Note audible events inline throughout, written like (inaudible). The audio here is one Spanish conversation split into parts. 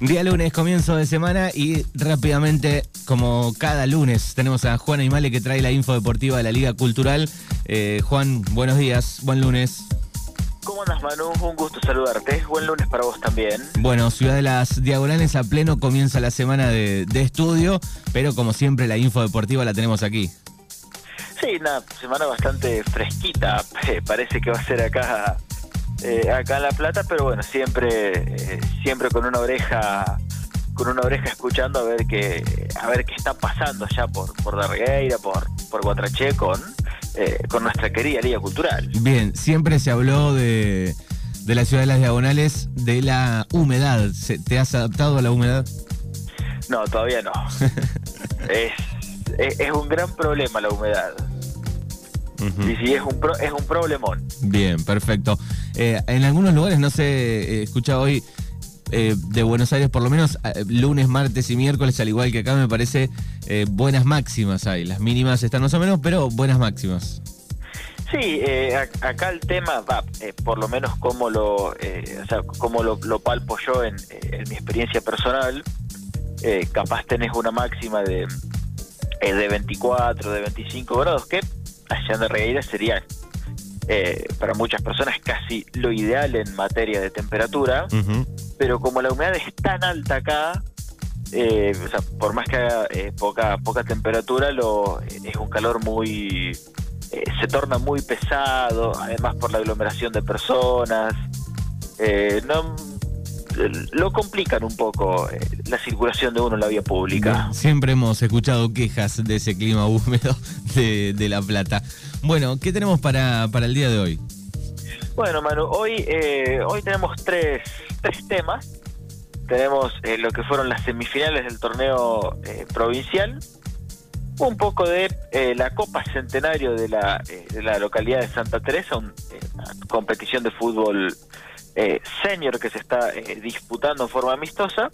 Día lunes, comienzo de semana y rápidamente, como cada lunes, tenemos a Juan Aymale que trae la info deportiva de la Liga Cultural. Eh, Juan, buenos días, buen lunes. ¿Cómo andas, Manu? Un gusto saludarte. Buen lunes para vos también. Bueno, Ciudad de las Diagonales a pleno comienza la semana de, de estudio, pero como siempre la info deportiva la tenemos aquí. Sí, una semana bastante fresquita. (laughs) Parece que va a ser acá, eh, acá en La Plata, pero bueno, siempre, eh, siempre con una oreja, con una oreja escuchando a ver qué, a ver qué está pasando allá por, por Darregueira, por, por Guatraché con, eh, con nuestra querida Liga Cultural. Bien, siempre se habló de, de la Ciudad de las Diagonales, de la humedad. ¿Se- ¿Te has adaptado a la humedad? No, todavía no. (laughs) es, es, es un gran problema la humedad. Y sí, es un, pro- es un problemón. Bien, perfecto. Eh, en algunos lugares, no sé, he escuchado hoy eh, de Buenos Aires, por lo menos eh, lunes, martes y miércoles, al igual que acá, me parece eh, buenas máximas hay. Las mínimas están más o menos, pero buenas máximas. Sí, eh, acá el tema va, eh, por lo menos como lo, eh, o sea, como lo, palpo yo en, eh, mi experiencia personal, eh, capaz tenés una máxima de, eh, de 24, de 25 grados, que allá en Regueira sería eh, para muchas personas casi lo ideal en materia de temperatura, pero como la humedad es tan alta acá, eh, o sea, por más que haga eh, poca, poca temperatura, lo, es un calor muy... eh, se torna muy pesado, además por la aglomeración de personas. eh, no, lo complican un poco eh, la circulación de uno en la vía pública. Siempre hemos escuchado quejas de ese clima (laughs) húmedo de, de La Plata. Bueno, ¿qué tenemos para, para el día de hoy? Bueno, Manu, hoy, eh, hoy tenemos tres, tres temas. Tenemos eh, lo que fueron las semifinales del torneo eh, provincial, un poco de eh, la Copa Centenario de la, eh, de la localidad de Santa Teresa, un- eh, una competición de fútbol eh, senior que se está eh, disputando en forma amistosa,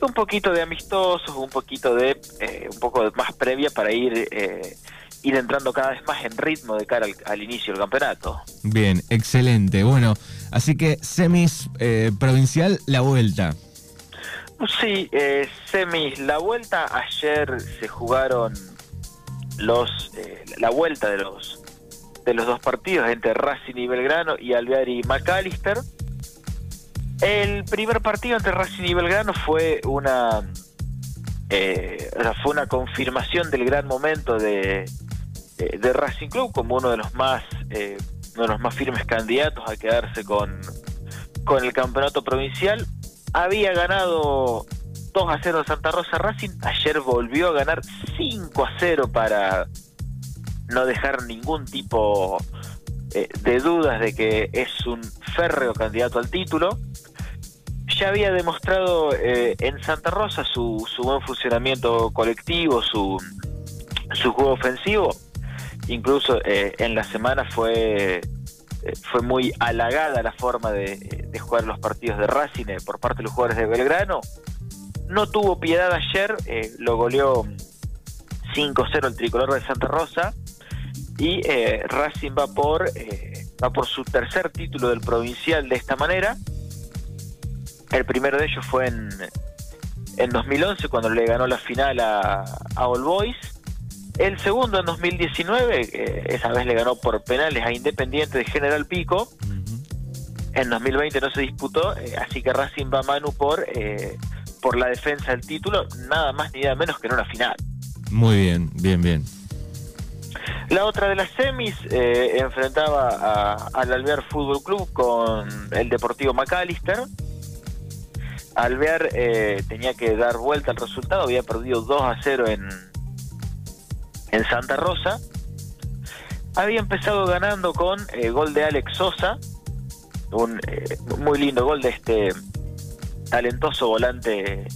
y un poquito de amistosos, un poquito de eh, un poco más previa para ir eh, ir entrando cada vez más en ritmo de cara al, al inicio del campeonato. Bien, excelente. Bueno, así que semis eh, provincial, la vuelta. Sí, eh, semis, la vuelta, ayer se jugaron los eh, la vuelta de los de los dos partidos entre Racing y Belgrano y Alvear y McAllister. El primer partido entre Racing y Belgrano fue una eh, fue una confirmación del gran momento de, de, de Racing Club como uno de los más eh, uno de los más firmes candidatos a quedarse con con el campeonato provincial había ganado 2 a 0 Santa Rosa Racing, ayer volvió a ganar 5 a 0 para no dejar ningún tipo eh, de dudas de que es un férreo candidato al título. Ya había demostrado eh, en Santa Rosa su, su buen funcionamiento colectivo, su, su juego ofensivo. Incluso eh, en la semana fue eh, fue muy halagada la forma de, de jugar los partidos de Racing eh, por parte de los jugadores de Belgrano. No tuvo piedad ayer, lo goleó 5-0 el tricolor de Santa Rosa y Racing va por va por su tercer título del provincial de esta manera. El primero de ellos fue en, en 2011 cuando le ganó la final a, a All Boys. El segundo en 2019, eh, esa vez le ganó por penales a Independiente de General Pico. En 2020 no se disputó, eh, así que Racing va Manu por, eh, por la defensa del título, nada más ni nada menos que en una final. Muy bien, bien, bien. La otra de las semis eh, enfrentaba a- al Alvear Fútbol Club con el Deportivo McAllister. Alvear eh, tenía que dar vuelta al resultado, había perdido 2 a 0 en, en Santa Rosa. Había empezado ganando con eh, gol de Alex Sosa, un eh, muy lindo gol de este talentoso volante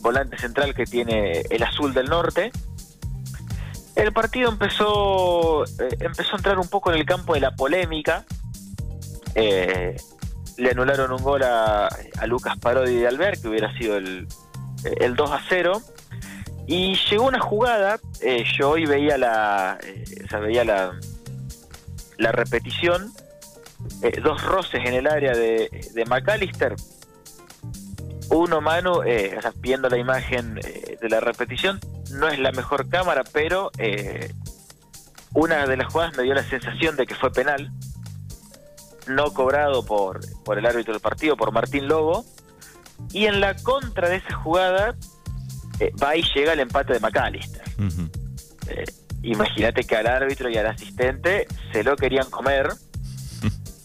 volante central que tiene el azul del norte. El partido empezó eh, empezó a entrar un poco en el campo de la polémica. Le anularon un gol a, a Lucas Parodi de Alver, que hubiera sido el, el 2 a 0. Y llegó una jugada, eh, yo hoy veía la, eh, veía la, la repetición, eh, dos roces en el área de, de McAllister. uno, Manu, eh, o viendo la imagen de la repetición, no es la mejor cámara, pero una de las jugadas me dio la sensación de que fue penal, no cobrado por, por el árbitro del partido, por Martín Lobo, y en la contra de esa jugada eh, va y llega el empate de McAllister. Eh, Imagínate que al árbitro y al asistente se lo querían comer. (laughs)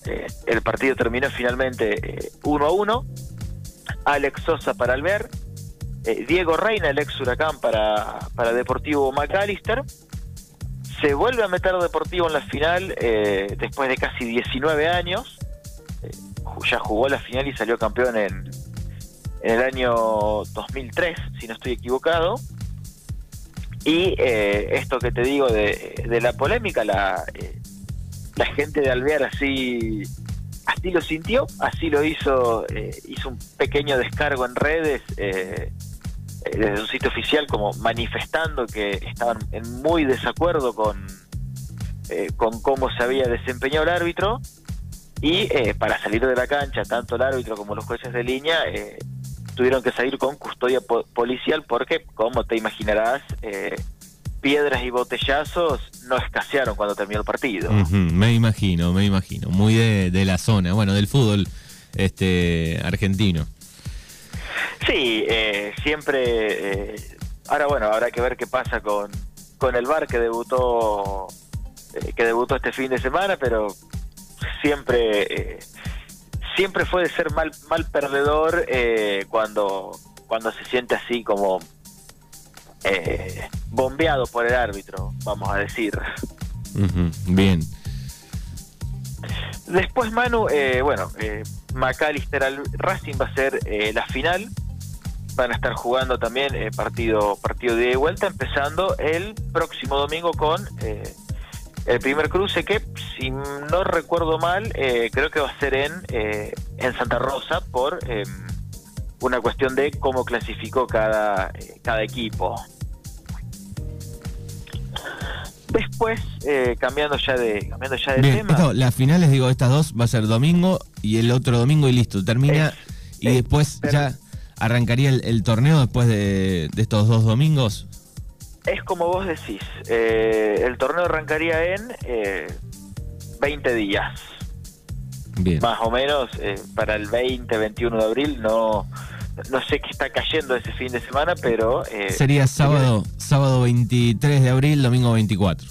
Eh, el partido terminó finalmente 1 a 1. Alex Sosa para Alvear. eh, Diego Reina, el ex Huracán, para, para Deportivo McAllister. Se vuelve a meter Deportivo en la final eh, después de casi 19 años. Eh, ya jugó la final y salió campeón en, en el año 2003, si no estoy equivocado. Y eh, esto que te digo de, la polémica, la, eh, la gente de Alvear así, así lo sintió, así lo hizo, hizo un pequeño descargo en redes desde un sitio oficial como manifestando que estaban en muy desacuerdo con, eh, con cómo se había desempeñado el árbitro y eh, para salir de la cancha tanto el árbitro como los jueces de línea eh, tuvieron que salir con custodia po- policial porque, como te imaginarás, eh, piedras y botellazos no escasearon cuando terminó el partido. Me imagino, me imagino. Muy de, de la zona, bueno, del fútbol este argentino. Sí, eh, siempre. eh, ahora, bueno, habrá que ver qué pasa con, con el VAR que debutó eh, que debutó este fin de semana, pero siempre eh, siempre fue de ser mal mal perdedor eh, cuando cuando se siente así como eh, bombeado por el árbitro, vamos a decir. Bien. Después, Manu, eh, bueno, eh, McAllister al Racing va a ser eh, la final. Van a estar jugando también eh, partido partido de vuelta, empezando el próximo domingo con eh, el primer cruce que, si no recuerdo mal, eh, creo que va a ser en, eh, en Santa Rosa por eh, una cuestión de cómo clasificó cada, eh, cada equipo. Después, eh, cambiando ya de cambiando ya de Bien, tema. esto, las finales, digo, estas dos va a ser domingo y el otro domingo y listo. Termina Es- y es- después pero- ya arrancaría el, el torneo después de, de estos dos domingos. Es como vos decís, eh, el torneo arrancaría en eh, 20 días, Bien. más o menos, eh, para el 20, 21 de abril, no no sé qué está cayendo ese fin de semana, pero eh, Sería sábado, sábado 23 de abril, domingo 24.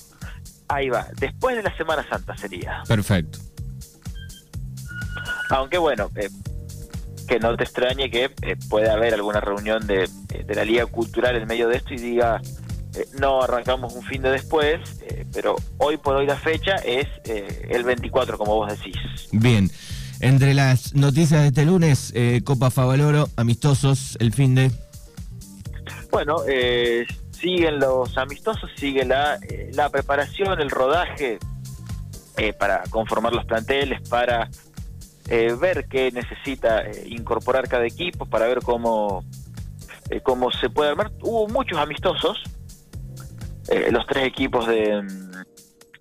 ahí va, después de la Semana Santa sería. Perfecto. Aunque bueno, eh, que no te extrañe que eh, pueda haber alguna reunión de, eh, de la Liga Cultural en medio de esto y diga, eh, no arrancamos un fin de después, eh, pero hoy por hoy la fecha es eh, el 24, como vos decís. Bien. Entre las noticias de este lunes, eh, Copa Favaloro, amistosos, el fin de... Bueno, eh, siguen los amistosos, sigue la, la preparación, el rodaje eh, para conformar los planteles, para eh, ver qué necesita eh, incorporar cada equipo, para ver cómo, eh, cómo se puede armar. Hubo muchos amistosos, eh, los tres equipos de,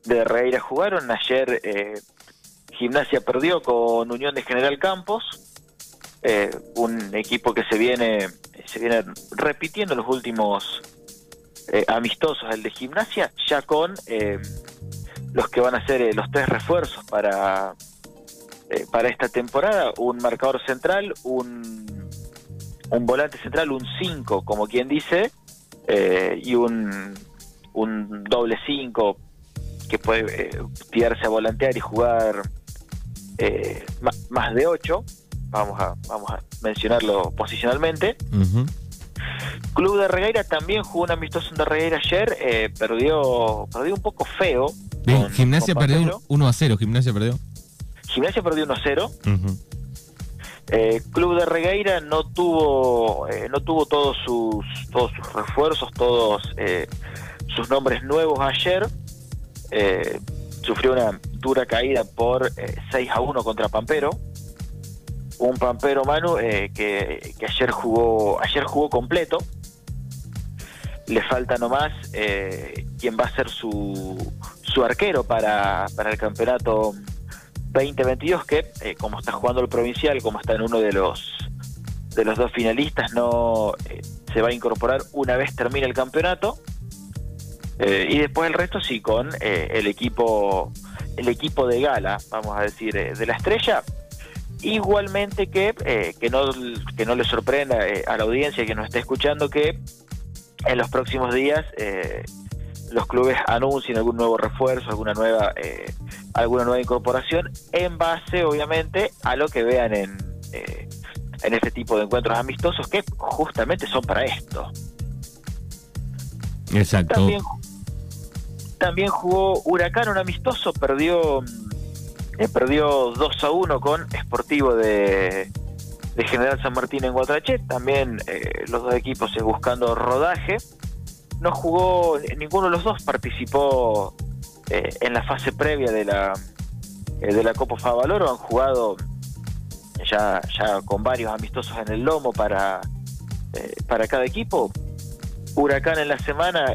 de Herrera jugaron, ayer Gimnasia perdió con Unión de General Campos, un equipo que se viene se viene repitiendo los últimos amistosos el de gimnasia ya con los que van a ser los tres refuerzos para eh, para esta temporada un marcador central un un volante central un 5 como quien dice eh, y un un doble 5 que puede eh, tirarse a volantear y jugar eh, más de 8 vamos a vamos a mencionarlo posicionalmente. Club de Regueira también jugó un amistoso en de Regueira ayer perdió perdió un poco feo Bien, con- Gimnasia con perdió Pampero. 1 a 0, Gimnasia perdió. Gimnasia perdió 1-0 Ujú. Eh, Club de Regueira no tuvo eh, no tuvo todos sus todos sus refuerzos todos eh, sus nombres nuevos ayer. Eh, sufrió una dura caída por eh, 6 a 1 contra Pampero. Un Pampero Manu eh, que, que ayer jugó ayer jugó completo. Le falta nomás eh, quien va a ser su, su arquero para, para el campeonato 2022 que eh, como está jugando el provincial como está en uno de los de los dos finalistas no se va a incorporar una vez termine el campeonato. y después el resto sí con el equipo el equipo de gala, vamos a decir, de la estrella. Igualmente que, que, no, que no le sorprenda a la audiencia que nos esté escuchando que en los próximos días eh, los clubes anuncien algún nuevo refuerzo, alguna nueva, eh, alguna nueva incorporación, en base, obviamente, a lo que vean en, eh, en este tipo de encuentros amistosos, que justamente son para esto. Exacto. También, también jugó Huracán un amistoso, perdió, perdió 2 a 1 con Sportivo de, de General San Martín en Guatrachet. También los dos equipos buscando rodaje no jugó, ninguno de los dos participó eh, en la fase previa de la, eh, de la Copa Favaloro, han jugado ya, ya con varios amistosos en el lomo para, eh, para cada equipo. Huracán en la semana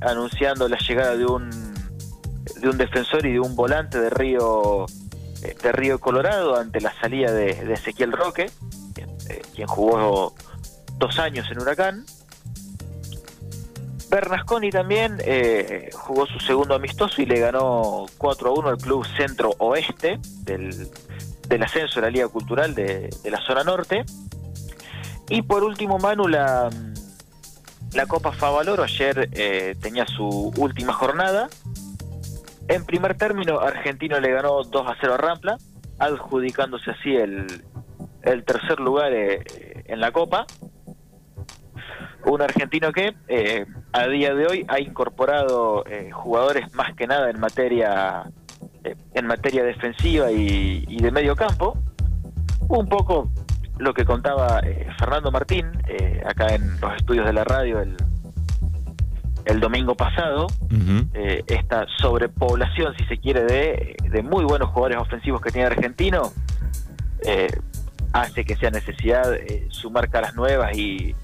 anunciando la llegada de un, de un defensor y de un volante de Río, de Río Colorado ante la salida de, de Ezequiel Roque, quien jugó dos años en Huracán. Bernasconi también eh, jugó su segundo amistoso y le ganó 4 a 1 al club centro oeste del, ascenso de la Liga Cultural de, la zona norte. Y por último, Manu, la, la Copa Favaloro ayer eh, tenía su última jornada. En primer término, Argentino le ganó 2 a 0 a Rampla, adjudicándose así el, el tercer lugar eh, en la Copa un argentino que eh, a día de hoy ha incorporado eh, jugadores más que nada en materia eh, en materia defensiva y, de medio campo. Un poco lo que contaba Fernando Martín acá en los estudios de la radio el, el domingo pasado. Esta sobrepoblación si se quiere de, de muy buenos jugadores ofensivos que tiene Argentino hace que sea necesidad sumar caras nuevas y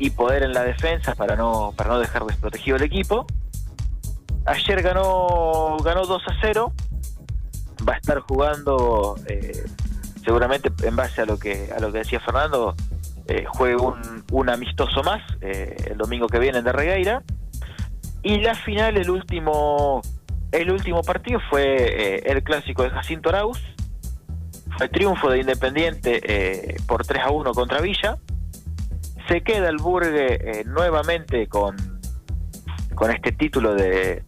y poder en la defensa para no, para no dejar desprotegido el equipo. Ayer ganó, ganó 2 a 0. Va a estar jugando eh, seguramente en base a lo que, a lo que decía Fernando, eh, juegue un, un, amistoso más eh, el domingo que viene de Regueira. Y la final, el último, el último partido fue eh, el clásico de Jacinto Arauz. Fue triunfo de Independiente por 3 a 1 contra Villa. Se queda el Burgue eh, nuevamente con, con este título de,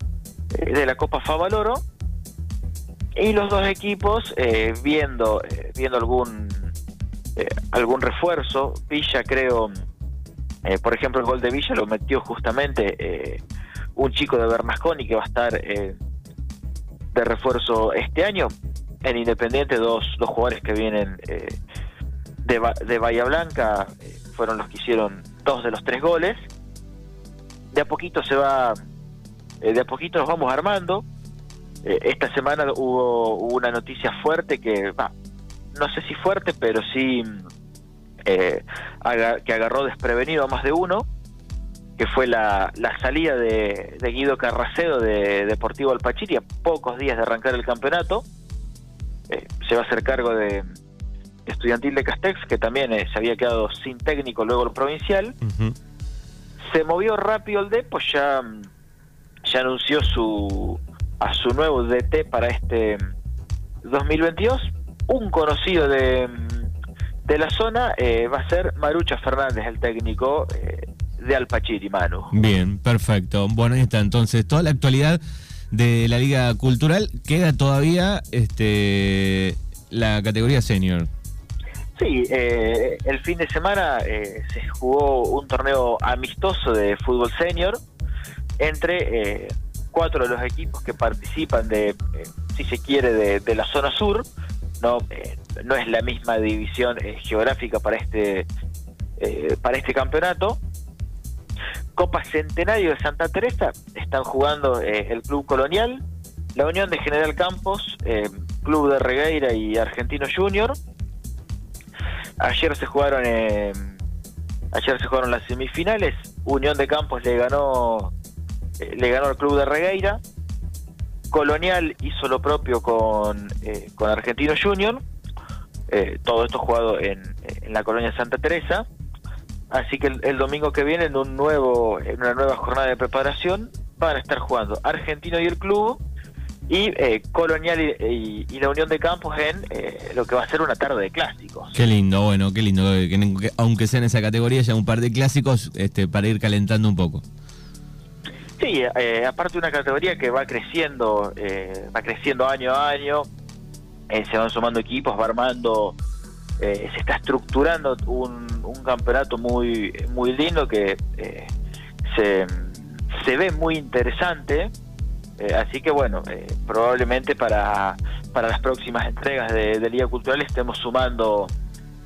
eh, de la Copa Favaloro. Y los dos equipos eh, viendo viendo algún algún refuerzo Villa creo por ejemplo el gol de Villa lo metió justamente un chico de Bernasconi que va a estar de refuerzo este año en Independiente dos, dos jugadores que vienen de, de Bahía Blanca fueron los que hicieron dos de los tres goles. De a poquito se va, eh, de a poquito nos vamos armando. Eh, esta semana hubo, una noticia fuerte que, no sé si fuerte, pero sí eh, que agarró desprevenido a más de uno, que fue la, la salida de, Guido Carracedo de Deportivo Alpachiri a pocos días de arrancar el campeonato. se va a hacer cargo de, estudiantil de Castex, que también eh, se había quedado sin técnico luego el provincial. Se movió rápido el D, pues ya, ya anunció su a su nuevo DT para este 2022. Un conocido de, de la zona eh, va a ser Marucha Fernández, el técnico eh, de Alpachiri, Manu. Bien, perfecto. Bueno, ahí está entonces toda la actualidad de la Liga Cultural. Queda todavía este la categoría senior. Sí, eh, el fin de semana eh, se jugó un torneo amistoso de fútbol senior entre eh, cuatro de los equipos que participan de, si se quiere, de, la zona sur. No, no es la misma división geográfica para este para este campeonato. Copa Centenario de Santa Teresa están jugando el Club Colonial, la Unión de General Campos, Club de Regueira y Argentino Junior Ayer se jugaron ayer se jugaron las semifinales. Unión de Campos le ganó eh, le ganó al club de Regueira. Colonial hizo lo propio con, eh, con Argentino Junior. eh, todo esto jugado en, en, la colonia Santa Teresa. Así que el, domingo que viene, en, un nuevo, en una nueva jornada de preparación, van a estar jugando Argentino y el club y eh, Colonial y, la Unión de Campos en eh, lo que va a ser una tarde de clásicos. Qué lindo, bueno, qué lindo, que, aunque sea en esa categoría, ya un par de clásicos este, para ir calentando un poco. Sí, eh, aparte una categoría que va creciendo, eh, va creciendo año a año, eh, se van sumando equipos, va armando, se está estructurando un, campeonato muy muy lindo que se, se ve muy interesante, así que bueno, probablemente para, para las próximas entregas de, de Liga Cultural estemos sumando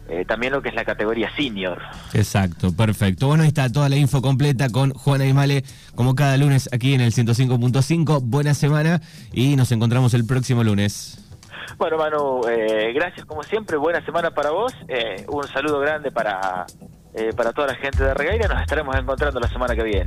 eh, también lo que es la categoría senior. Exacto, perfecto. Bueno, ahí está toda la info completa con Juana Aymale, como cada lunes aquí en el 105.5. Buena semana y nos encontramos el próximo lunes. Bueno, Manu, eh, gracias como siempre. Buena semana para vos. Eh, un saludo grande para, para toda la gente de Regaira. Nos estaremos encontrando la semana que viene.